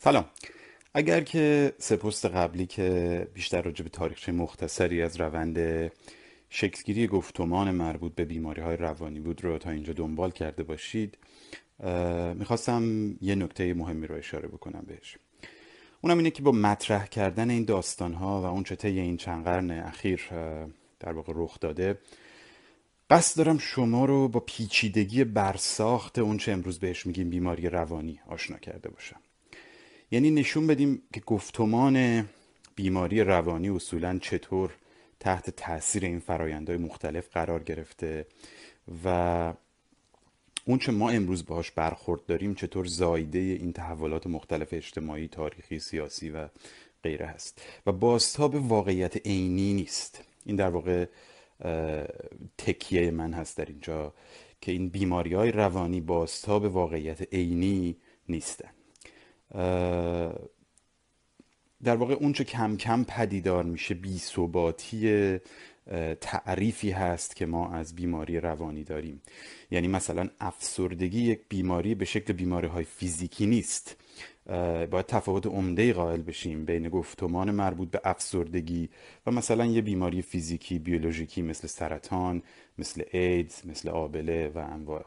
سلام. اگر که سپست قبلی که بیشتر راجع به تاریخچه مختصری از روند شکلگیری گفتمان مربوط به بیماری های روانی بود رو تا اینجا دنبال کرده باشید می‌خواستم یه نکته مهمی رو اشاره بکنم بهش. اونم اینه که با مطرح کردن این داستان ها و اون چه این چند قرن اخیر در واقع رخ داده قصد دارم شما رو با پیچیدگی برساخت اون چه امروز بهش میگیم بیماری روانی آشنا کرده باشم. یعنی نشون بدیم که گفتمان بیماری روانی اصولا چطور تحت تاثیر این فرایندهای مختلف قرار گرفته و اون چه ما امروز باهاش برخورد داریم چطور زایده این تحولات مختلف اجتماعی، تاریخی، سیاسی و غیره هست و بازتاب واقعیت عینی نیست. این در واقع تکیه من هست در اینجا که این بیماری های روانی بازتاب واقعیت عینی نیستن. در واقع اونچه کم کم پدیدار میشه بی ثباتی تعریفی هست که ما از بیماری روانی داریم. یعنی مثلا افسردگی یک بیماری به شکل بیماری های فیزیکی نیست. باید تفاوت عمده قائل بشیم بین گفتمان مربوط به افسردگی و مثلا یه بیماری فیزیکی بیولوژیکی مثل سرطان مثل ایدز مثل آبله و انواع.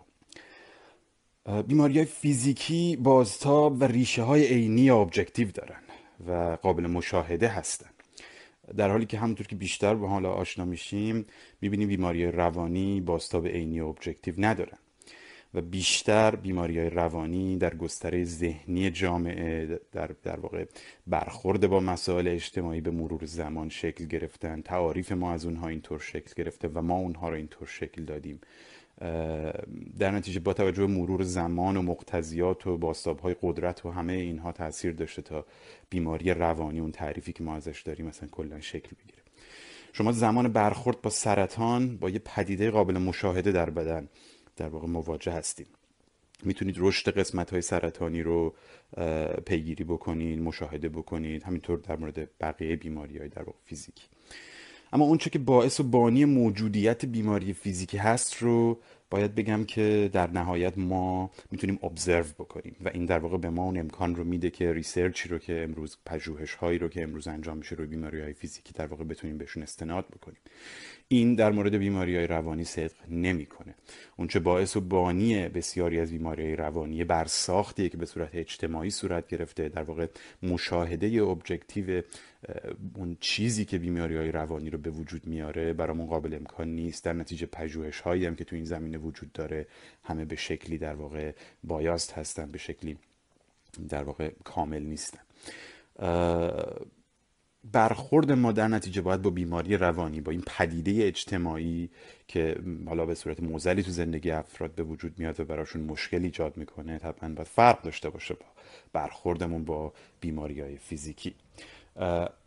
بیماری های فیزیکی بازتاب و ریشه های عینی objective دارن و قابل مشاهده هستن. در حالی که همونطور که بیشتر به حالا آشنا میشیم می‌بینیم بیماری روانی بازتاب عینی و objective ندارن و بیشتر بیماری های روانی در گستره ذهنی جامعه در, در واقع برخورد با مسائل اجتماعی به مرور زمان شکل گرفتن تعاریف ما از اونها اینطور شکل گرفته و ما اونها رو اینطور شکل دادیم. در نتیجه با توجه مرور زمان و مقتضیات و باستاب های قدرت و همه اینها تاثیر داشته تا بیماری روانی اون تعریفی که ما ازش داریم مثلا کلا شکل بگیره. شما زمان برخورد با سرطان با یه پدیده قابل مشاهده در بدن در واقع مواجه هستیم می‌تونید رشد قسمت های سرطانی رو پیگیری بکنید مشاهده بکنید همینطور در مورد بقیه بیماری های در واقع فیزیکی. اما اونچه که باعث و بانی موجودیت بیماری فیزیکی هست رو باید بگم که در نهایت ما می‌تونیم observe بکنیم و این در واقع به ما اون امکان رو میده که research ی رو که امروز پژوهش هایی رو که امروز انجام میشه روی بیماری های فیزیکی در واقع بتونیم بهشون استناد بکنیم. این در مورد بیماری های روانی صدق نمی‌کنه. اونچه باعث و بانی بسیاری از بیماری های روانی برساختیه که به صورت اجتماعی صورت گرفته در واقع مشاهده objective اون چیزی که بیماری های روانی رو به وجود میاره برامون قابل امکان نیست. در نتیجه پژوهش هایی هم که تو این زمینه وجود داره همه به شکلی در واقع بایاست هستن به شکلی در واقع کامل نیستن. برخورد ما در نتیجه باید با بیماری روانی با این پدیده اجتماعی که حالا به صورت موزلی تو زندگی افراد به وجود میاد و براشون مشکل ایجاد می‌کنه طبعا باید فرق داشته باشه با برخوردمون با بیماری های فیزیکی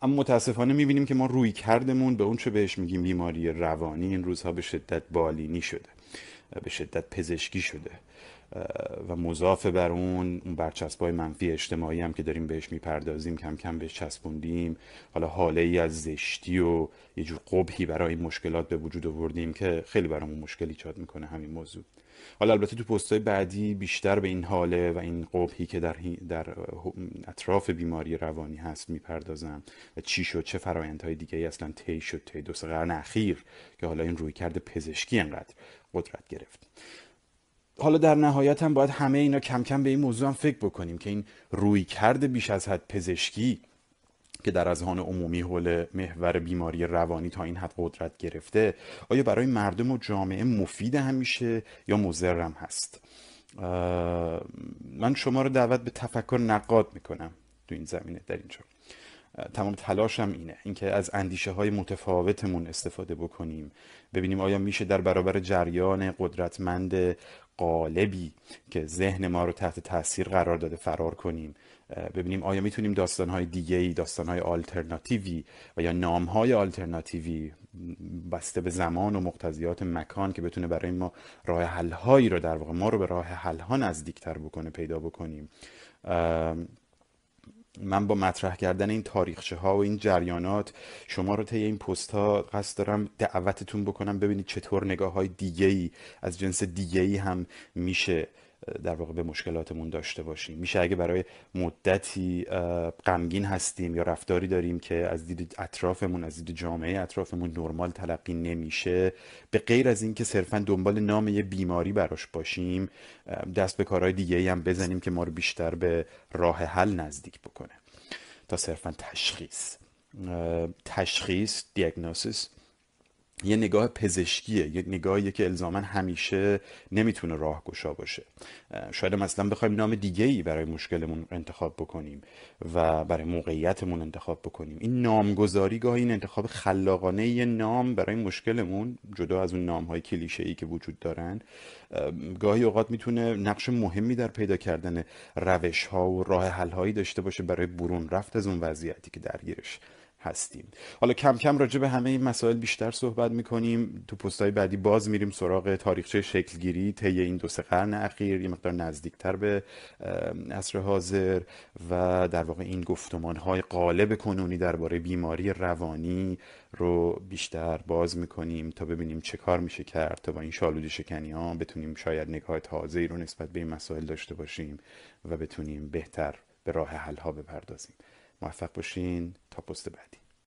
اما متاسفانه می‌بینیم که ما روی کردمون به اون چه بهش میگیم بیماری روانی این روزها به شدت بالینی شده به شدت پزشکی شده. و مضاف بر اون اون برچسبای منفی اجتماعی هم که داریم بهش می‌پردازیم کم کم بهش چسبوندیم. حالا حاله ای از زشتی و یه جور قبحی برای مشکلات به وجود آوردیم که خیلی برامون مشکل ایجاد می‌کنه همین موضوع. حالا البته تو پستهای بعدی بیشتر به این حاله و این قبحی که در, در اطراف بیماری روانی هست می‌پردازم و چی شد چه فرایندهای دیگه ای اصلا طی شد طی دو سه قرن اخیر که حالا این روی کرده پزشکی انقدر قدرت گرفت. حالا در نهایت هم باید همه اینا کم کم به این موضوع هم فکر بکنیم که این روی کرده بیش از حد پزشکی که در اذهان عمومی حول محور بیماری روانی تا این حد قدرت گرفته آیا برای مردم و جامعه مفید همیشه یا مضرم هست؟ من شما رو دعوت به تفکر نقاد می‌کنم تو این زمینه در اینجا. تمام تلاشم اینه اینکه از اندیشه های متفاوتمون استفاده بکنیم. ببینیم آیا میشه در برابر جریان قدرتمند قالبی که ذهن ما رو تحت تاثیر قرار داده فرار کنیم ببینیم آیا می‌تونیم داستانهای دیگه ای داستانهای آلترناتیوی و یا نامهای آلترناتیوی بسته به زمان و مقتضیات مکان که بتونه برای ما راه حلهایی رو در واقع ما رو به راه حلها نزدیکتر بکنه پیدا بکنیم. من با مطرح کردن این تاریخچه ها و این جریانات شما رو طی این پست ها قصد دارم دعوتتون بکنم ببینید چطور نگاه های دیگه ای از جنس دیگه ای هم میشه در واقع به مشکلاتمون داشته باشیم. میشه اگه برای مدتی غمگین هستیم یا رفتاری داریم که از دید اطرافمون از دید جامعه اطرافمون نرمال تلقی نمیشه به غیر از اینکه صرفا دنبال نام یه بیماری براش باشیم دست به کارهای دیگه هم بزنیم که ما رو بیشتر به راه حل نزدیک بکنه. تا صرفا تشخیص. تشخیص دیاگنوسیس یه نگاه پزشکیه یه نگاهیه که الزاما همیشه نمی‌تونه راهگشا باشه. شاید مثلا بخوایم نام دیگه ای برای مشکلمون انتخاب بکنیم و برای موقعیتمون انتخاب بکنیم. این نامگذاری گاهی این انتخاب خلاقانه یه نام برای مشکلمون جدا از اون نام های کلیشه ای که وجود دارن گاهی اوقات می‌تونه نقش مهمی در پیدا کردن روش ها و راه حل هایی داشته باشه برای برون رفت از اون وضعیتی که درگیرش هستیم. حالا کم کم راجع به همه این مسائل بیشتر صحبت می‌کنیم. تو پستهای بعدی باز میریم سراغ تاریخچه شکلگیری طی این دو سه قرن اخیر یه مقدار نزدیکتر به عصر حاضر و در واقع این گفتمان های قالب کنونی درباره بیماری روانی رو بیشتر باز می‌کنیم تا ببینیم چه کار میشه کرد تا با این شالود شکنی ها بتونیم شاید نگاه تازه ای رو نسبت به این مسائل داشته باشیم و بتونیم بهتر به راه حل ها بپردازیم. موفق باشین تا پست بعدی.